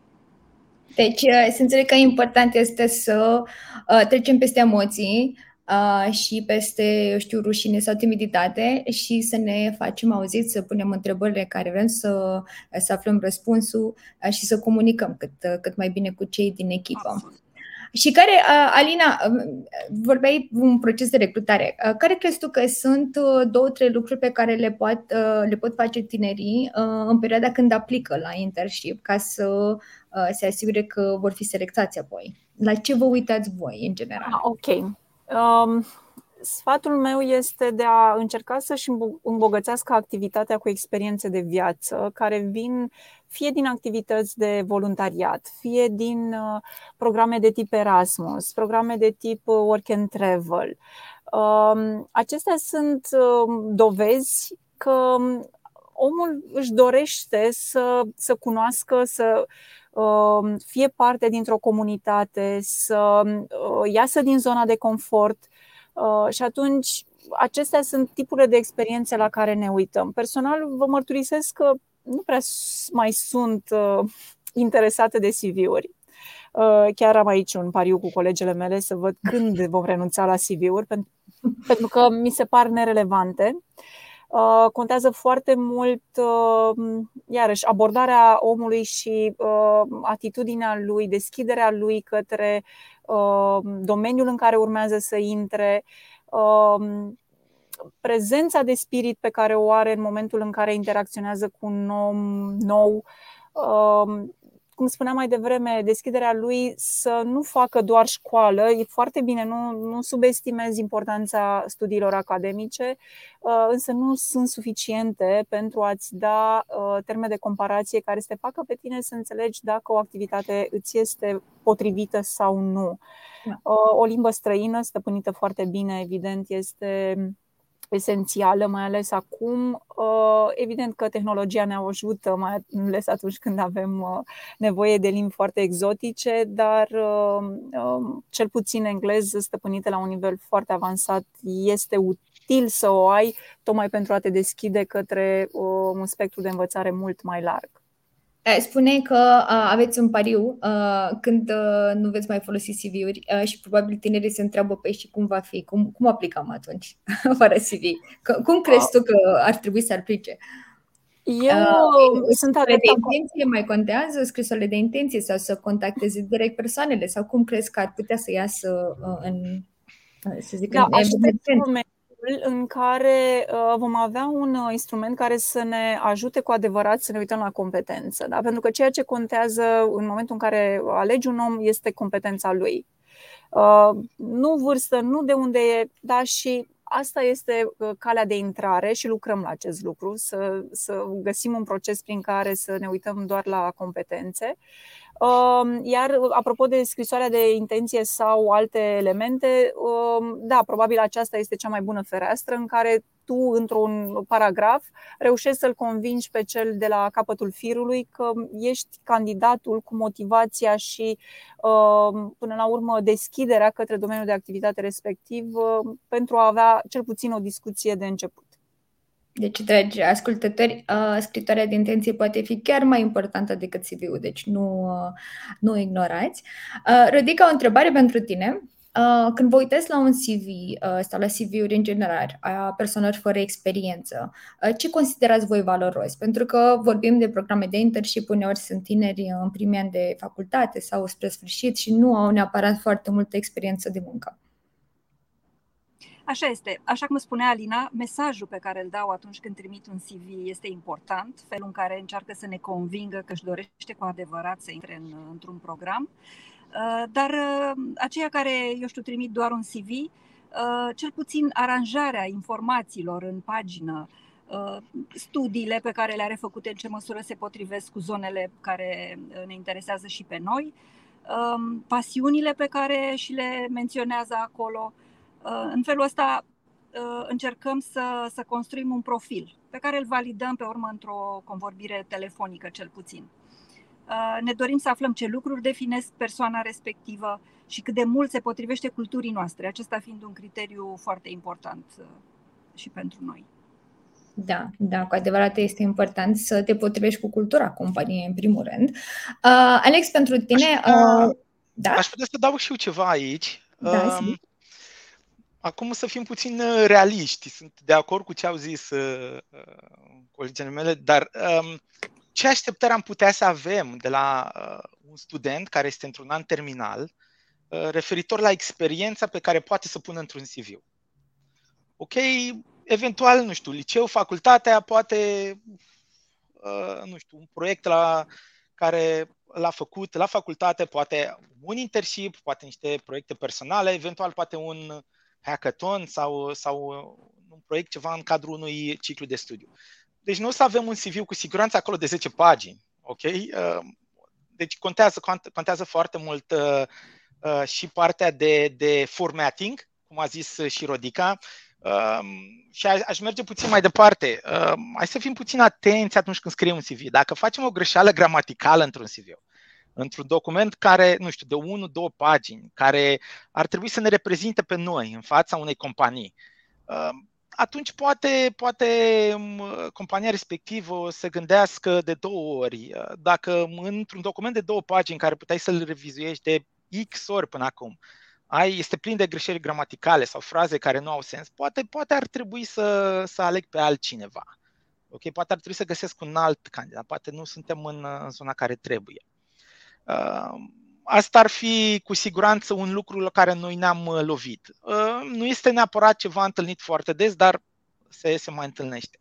Deci, uh, să înțeleg că important este să uh, trecem peste emoții, uh, și peste, eu știu, rușine sau timiditate și să ne facem auziți, să punem întrebările care vrem, să, să aflăm răspunsul uh, și să comunicăm cât, uh, cât mai bine cu cei din echipă. Și care, uh, Alina, um, vorbeai un proces de recrutare. Uh, care crezi tu că sunt uh, două, trei lucruri pe care le pot, le pot face tinerii în perioada când aplică la internship ca să se asigure că vor fi selectați apoi? La ce vă uitați voi, în general? Ah, ok. Um, sfatul meu este de a încerca să-și îmbogățească activitatea cu experiențe de viață care vin fie din activități de voluntariat, fie din uh, programe de tip Erasmus, programe de tip uh, Work and Travel. Um, acestea sunt um, dovezi că um, omul își dorește să, să cunoască, să Um, fie parte dintr-o comunitate, să uh, iasă din zona de confort uh, și atunci acestea sunt tipurile de experiențe la care ne uităm. Personal vă mărturisesc că nu prea mai sunt uh, interesate de CV-uri. Chiar am aici un pariu cu colegele mele să văd când vom renunța la CV-uri, [LAUGHS] pentru că mi se par nerelevante. Uh, contează foarte mult, uh, iarăși, abordarea omului și uh, atitudinea lui, deschiderea lui către domeniul în care urmează să intre, prezența de spirit pe care o are în momentul în care interacționează cu un om nou, cum spuneam mai devreme, deschiderea lui să nu facă doar școală. E foarte bine, nu, nu subestimez importanța studiilor academice, uh, însă nu sunt suficiente pentru a-ți da uh, termene de comparație care să te facă pe tine să înțelegi dacă o activitate îți este potrivită sau nu. Da. Uh, o limbă străină stăpânită foarte bine, evident, este esențială, mai ales acum. Uh, evident că tehnologia ne ajută, mai ales atunci când avem uh, nevoie de limbi foarte exotice, dar uh, um, cel puțin engleză stăpânită la un nivel foarte avansat este util să o ai, tocmai pentru a te deschide către un spectru de învățare mult mai larg. Spune că aveți un pariu când nu veți mai folosi CV-uri și probabil tinerii se întreabă pe și cum va fi, cum, cum aplicăm atunci [LAUGHS] fără CV. Cum crezi tu că ar trebui să aplice? Eu uh, sunt de intenție mai contează scrisorile de intenție sau să contacteze direct persoanele sau cum crezi că ar putea să iasă în, să zic, da, în în care uh, vom avea un uh, instrument care să ne ajute cu adevărat să ne uităm la competență. Da? Pentru că ceea ce contează în momentul în care alegi un om este competența lui. Uh, nu vârstă, nu de unde e, dar și asta este uh, calea de intrare și lucrăm la acest lucru, să, să găsim un proces prin care să ne uităm doar la competențe. Um, iar apropo de scrisoarea de intenție sau alte elemente, um, da, probabil aceasta este cea mai bună fereastră în care tu, într-un paragraf, reușești să-l convingi pe cel de la capătul firului că ești candidatul cu motivația și, um, până la urmă, deschiderea către domeniul de activitate respectiv pentru a avea cel puțin o discuție de început. Deci, dragi ascultători, scritoarea de intenție poate fi chiar mai importantă decât CV-ul, deci nu, nu ignorați. Rodica, o întrebare pentru tine. Când vă uitați la un CV sau la CV-uri în general a persoanelor fără experiență, ce considerați voi valoros? Pentru că vorbim de programe de internship, uneori sunt tineri în primii ani de facultate sau spre sfârșit și nu au neapărat foarte multă experiență de muncă. Așa este. Așa cum spunea Alina, mesajul pe care îl dau atunci când trimit un CV este important, felul în care încearcă să ne convingă că își dorește cu adevărat să intre în, într-un program. Uh, dar uh, aceia care, eu știu, trimit doar un CV, uh, cel puțin aranjarea informațiilor în pagină, studiile pe care le-are făcute, în ce măsură se potrivesc cu zonele care ne interesează și pe noi, um, pasiunile pe care și le menționează acolo, Uh, în felul ăsta uh, încercăm să, să construim un profil pe care îl validăm pe urmă într-o convorbire telefonică cel puțin. Uh, ne dorim să aflăm ce lucruri definesc persoana respectivă și cât de mult se potrivește culturii noastre, acesta fiind un criteriu foarte important și pentru noi. Da, da, cu adevărat este important să te potrivești cu cultura companiei, în primul rând. Uh, Alex, pentru tine. Aș putea, uh, da? aș putea să dau și eu ceva aici. Da, uh, Acum să fim puțin uh, realiști. Sunt de acord cu ce au zis uh, uh, colegii mele, dar um, ce așteptări am putea să avem de la uh, un student care este într-un an terminal uh, referitor la experiența pe care poate să pună într-un CV? Ok, eventual, nu știu, liceu, facultatea, poate, uh, nu știu, un proiect la care l-a făcut la facultate, poate un internship, poate niște proiecte personale, eventual poate un hackathon sau, sau un proiect, ceva în cadrul unui ciclu de studiu. Deci nu o să avem un CV cu siguranță acolo de 10 pagini, ok? Uh, deci contează, contează foarte mult uh, uh, și partea de, de formatting, cum a zis și Rodica, și aș merge puțin mai departe. Hai să fim puțin atenți atunci când scriem un CV. Dacă facem o greșeală gramaticală într-un CV, într-un document care, nu știu, de 1-2 pagini, care ar trebui să ne reprezinte pe noi în fața unei companii, uh, atunci poate, poate um, compania respectivă o să gândească de două ori. Uh, dacă într-un document de două pagini care puteai să-l revizuiești de X ori până acum, ai, este plin de greșeli gramaticale sau fraze care nu au sens, poate, poate ar trebui să, să aleg pe altcineva. Ok, poate ar trebui să găsesc un alt candidat, poate nu suntem în, în zona care trebuie. Asta ar fi cu siguranță un lucru la care noi ne-am uh, lovit. Uh, nu este neapărat ceva întâlnit foarte des, dar se, se mai întâlnește.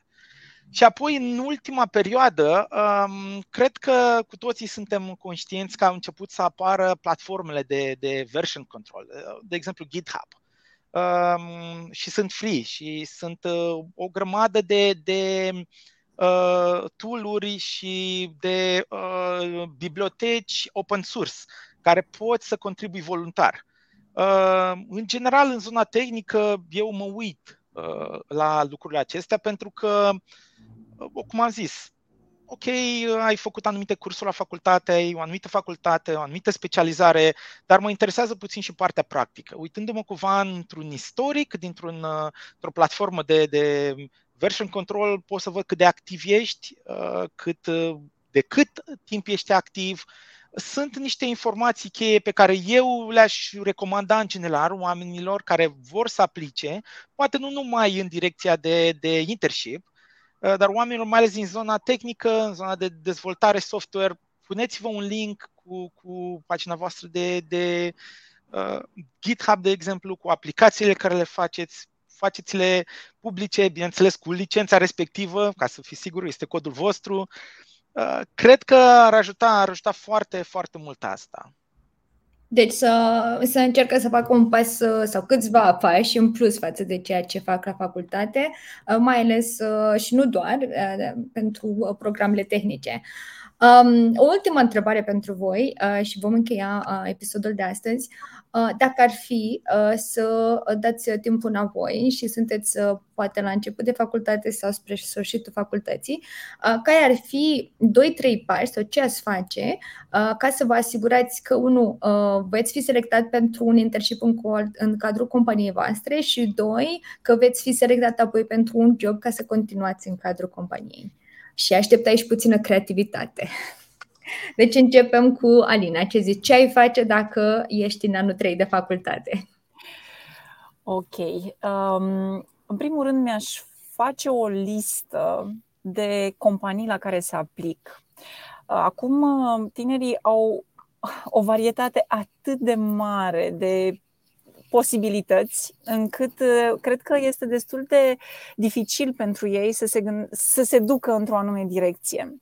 Și apoi, în ultima perioadă, um, cred că cu toții suntem conștienți că au început să apară platformele de, de version control, uh, de exemplu GitHub. Um, și sunt free și sunt o grămadă de, de uh, tool-uri și de uh, biblioteci open source care pot să contribui voluntar. Uh, în general, în zona tehnică, eu mă uit uh, la lucrurile acestea pentru că, uh, cum am zis, ok, ai făcut anumite cursuri la facultate, ai o anumită facultate, o anumită specializare, dar mă interesează puțin și partea practică. Uitându-mă cumva într-un istoric, dintr-un, uh, într-o platformă de, de Version control poți să văd cât de activ ești, uh, cât, uh, de cât timp ești activ. Sunt niște informații cheie pe care eu le-aș recomanda în general oamenilor care vor să aplice, poate nu numai în direcția de, de internship, uh, dar oamenilor mai ales din zona tehnică, în zona de dezvoltare software, puneți-vă un link cu, cu pagina voastră de, de uh, GitHub, de exemplu, cu aplicațiile care le faceți, faceți-le publice, bineînțeles cu licența respectivă, ca să fiți sigur, este codul vostru. Uh, cred că ar ajuta, ar ajuta foarte, foarte mult asta. Deci să, să încercă să facă un pas sau câțiva pași în plus față de ceea ce fac la facultate, mai ales și nu doar pentru programele tehnice. Um, o ultimă întrebare pentru voi uh, și vom încheia uh, episodul de astăzi. Uh, dacă ar fi uh, să dați timpul înapoi și sunteți uh, poate la început de facultate sau spre sfârșitul facultății, uh, care ar fi 2-3 pași sau ce ați face uh, ca să vă asigurați că, unu, uh, veți fi selectat pentru un internship în, în cadrul companiei voastre și, doi, că veți fi selectat apoi pentru un job ca să continuați în cadrul companiei și așteptai și puțină creativitate. Deci începem cu Alina. Ce zici? Ce ai face dacă ești în anul 3 de facultate? Ok. Um, în primul rând mi-aș face o listă de companii la care să aplic. Acum tinerii au o varietate atât de mare de posibilități, încât uh, cred că este destul de dificil pentru ei să se, gând- să se ducă într-o anume direcție.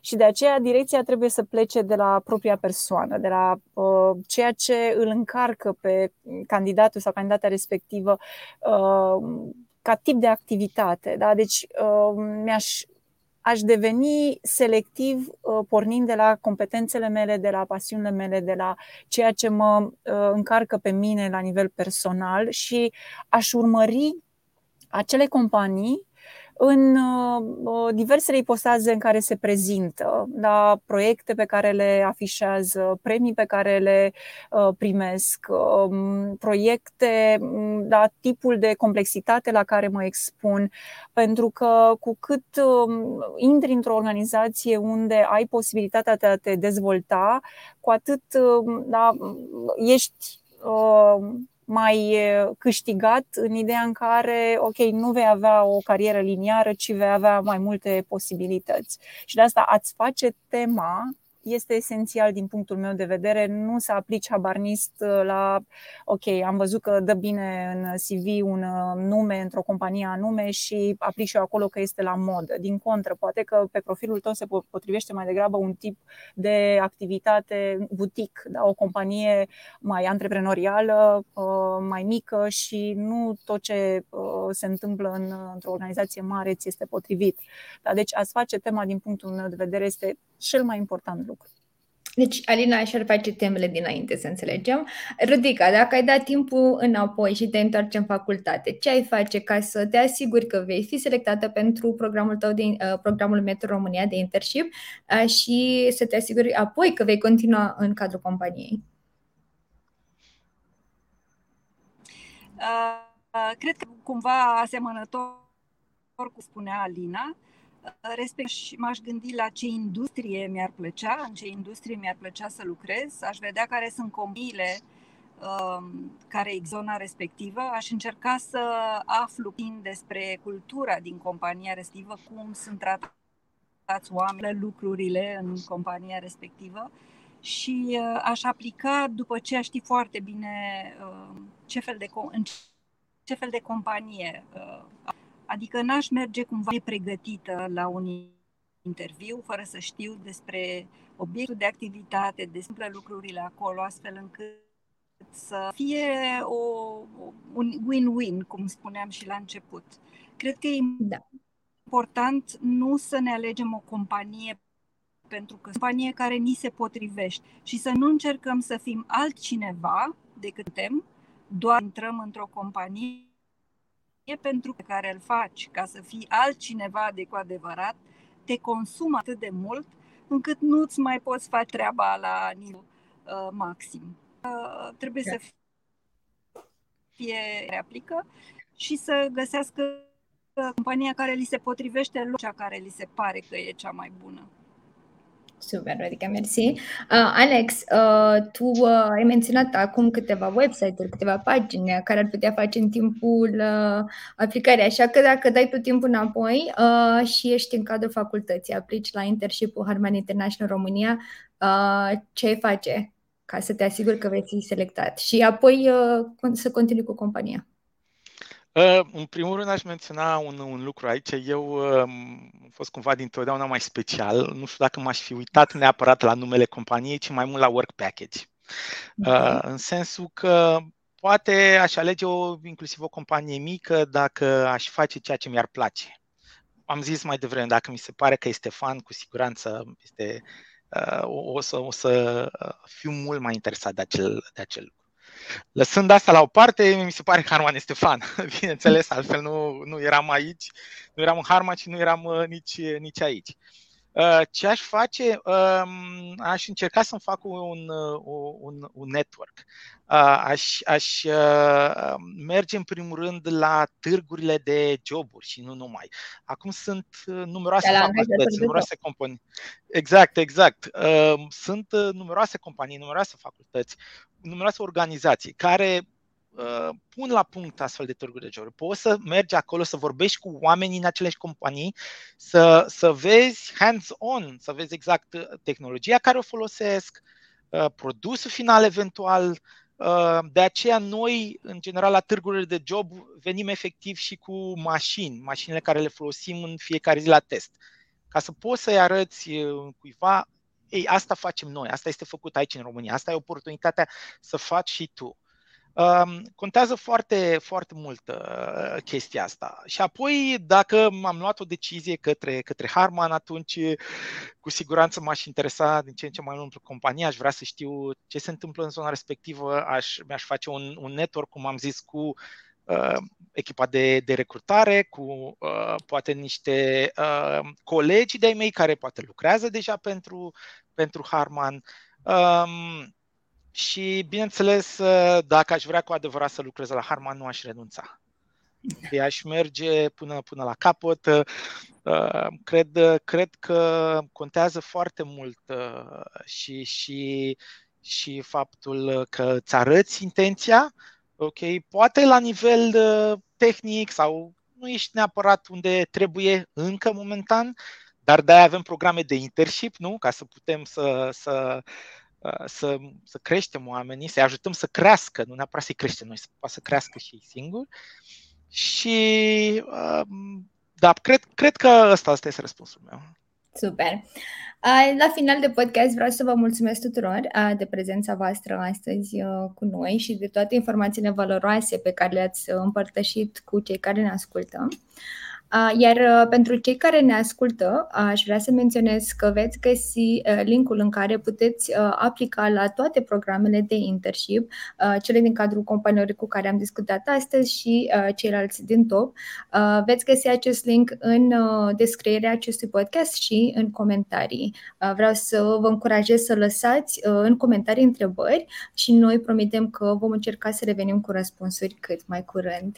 Și de aceea direcția trebuie să plece de la propria persoană, de la uh, ceea ce îl încarcă pe candidatul sau candidata respectivă uh, ca tip de activitate. Da? Deci uh, mi-aș aș deveni selectiv uh, pornind de la competențele mele, de la pasiunile mele, de la ceea ce mă uh, încarcă pe mine la nivel personal și aș urmări acele companii în uh, uh, diversele ipostaze în care se prezintă, la proiecte pe care le afișează, premii pe care le uh, primesc, um, proiecte, mm, la tipul de complexitate la care mă expun, pentru că cu cât um, intri într-o organizație unde ai posibilitatea de a te dezvolta, cu atât um, da, ești mai câștigat în ideea în care, ok, nu vei avea o carieră liniară, ci vei avea mai multe posibilități. Și de asta ați face tema este esențial din punctul meu de vedere nu să aplici habarnist uh, la, ok, am văzut că dă bine în CV un uh, nume într-o companie anume și aplici eu acolo că este la modă. Din contră, poate că pe profilul tău se potrivește mai degrabă un tip de activitate butic, da? o companie mai antreprenorială, uh, mai mică și nu tot ce se întâmplă în, într-o organizație mare ți este potrivit. Da? Deci ați face tema din punctul meu de vedere este cel mai important lucru. Deci, Alina și-ar face temele dinainte, să înțelegem. Rudica, dacă ai dat timpul înapoi și te întorci în facultate, ce ai face ca să te asiguri că vei fi selectată pentru programul tău de uh, programul Metro România de internship uh, și să te asiguri apoi că vei continua în cadrul companiei? Uh, cred că cumva asemănător cu spunea Alina, respect și m-aș gândi la ce industrie mi-ar plăcea, în ce industrie mi-ar plăcea să lucrez, aș vedea care sunt companiile um, care e zona respectivă, aș încerca să aflu puțin despre cultura din compania respectivă, cum sunt tratați oamenii, lucrurile în compania respectivă și uh, aș aplica după ce aș ști foarte bine uh, ce fel de, în ce fel de companie uh, Adică n-aș merge cumva pregătită la un interviu fără să știu despre obiectul de activitate, despre lucrurile acolo, astfel încât să fie o, un win-win, cum spuneam și la început. Cred că e da. important nu să ne alegem o companie pentru că companie care ni se potrivește și să nu încercăm să fim altcineva decât suntem, doar intrăm într-o companie e pentru pe care îl faci ca să fii altcineva de cu adevărat, te consumă atât de mult încât nu-ți mai poți face treaba la nivel uh, maxim. Uh, trebuie să fie reaplică și să găsească compania care li se potrivește, cea care li se pare că e cea mai bună. Super, Rodica, mersi. Uh, Alex, uh, tu uh, ai menționat acum câteva website-uri, câteva pagini care ar putea face în timpul uh, aplicării, așa că dacă dai tu timpul înapoi uh, și ești în cadrul facultății, aplici la internship-ul Harman International România, uh, ce ai face ca să te asiguri că vei fi selectat și apoi uh, să continui cu compania? Uh, în primul rând aș menționa un, un lucru aici. Eu uh, am fost cumva dintotdeauna mai special. Nu știu dacă m-aș fi uitat neapărat la numele companiei, ci mai mult la work package. Uh, în sensul că poate aș alege o, inclusiv o companie mică dacă aș face ceea ce mi-ar place. Am zis mai devreme, dacă mi se pare că este fan, cu siguranță este, uh, o, să, o să fiu mult mai interesat de acel, de acel lucru. Lăsând asta la o parte, mi se pare că Harman este fan, [LAUGHS] bineînțeles, altfel nu, nu eram aici, nu eram în Harman și nu eram uh, nici, nici aici. Uh, ce aș face? Um, aș încerca să-mi fac un, uh, un, un network. Aș, aș merge în primul rând la târgurile de joburi și nu numai. Acum sunt numeroase facultăți, numeroase companii. Exact, exact. Sunt numeroase companii, numeroase facultăți, numeroase organizații care uh, pun la punct astfel de târguri de joburi. Poți să mergi acolo, să vorbești cu oamenii în aceleași companii, să, să vezi hands-on, să vezi exact uh, tehnologia care o folosesc, uh, produsul final eventual. Uh, de aceea noi, în general, la târgurile de job venim efectiv și cu mașini, mașinile care le folosim în fiecare zi la test. Ca să poți să-i arăți uh, cuiva, ei, asta facem noi, asta este făcut aici în România, asta e oportunitatea să faci și tu. Um, contează foarte, foarte mult uh, chestia asta. Și apoi, dacă am luat o decizie către, către Harman, atunci cu siguranță m-aș interesa din ce în ce mai mult pentru companie, aș vrea să știu ce se întâmplă în zona respectivă, aș, mi-aș face un, un network, cum am zis, cu uh, echipa de, de recrutare, cu uh, poate niște uh, colegi de-ai mei care poate lucrează deja pentru, pentru Harman. Um, și, bineînțeles, uh, dacă aș vrea cu adevărat să lucrez la Harman, nu aș renunța. De aș merge până, până la capăt. Uh, cred, cred că contează foarte mult uh, și, și, și faptul că îți arăți intenția, ok, poate la nivel tehnic sau nu ești neapărat unde trebuie încă momentan, dar de-aia avem programe de internship, nu? Ca să putem să, să, uh, să, să creștem oamenii, să-i ajutăm să crească, nu neapărat să-i creștem noi, să poată să crească și singur. Și um, da, cred, cred că ăsta, ăsta este răspunsul meu. Super. La final de podcast vreau să vă mulțumesc tuturor de prezența voastră astăzi cu noi și de toate informațiile valoroase pe care le-ați împărtășit cu cei care ne ascultă. Iar uh, pentru cei care ne ascultă, aș vrea să menționez că veți găsi uh, linkul în care puteți uh, aplica la toate programele de internship, cele din cadrul companiilor cu care am discutat astăzi și ceilalți din top. Veți găsi acest link în descrierea acestui podcast și în comentarii. Vreau să vă încurajez să lăsați în comentarii întrebări și noi promitem că vom încerca să revenim cu răspunsuri cât mai curând.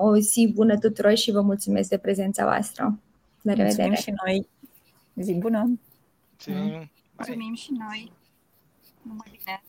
O zi bună tuturor și vă mulțumesc mulțumesc de prezența voastră. La revedere! Mulțumim și noi! Zi bună! Mulțumim și noi! Numai bine!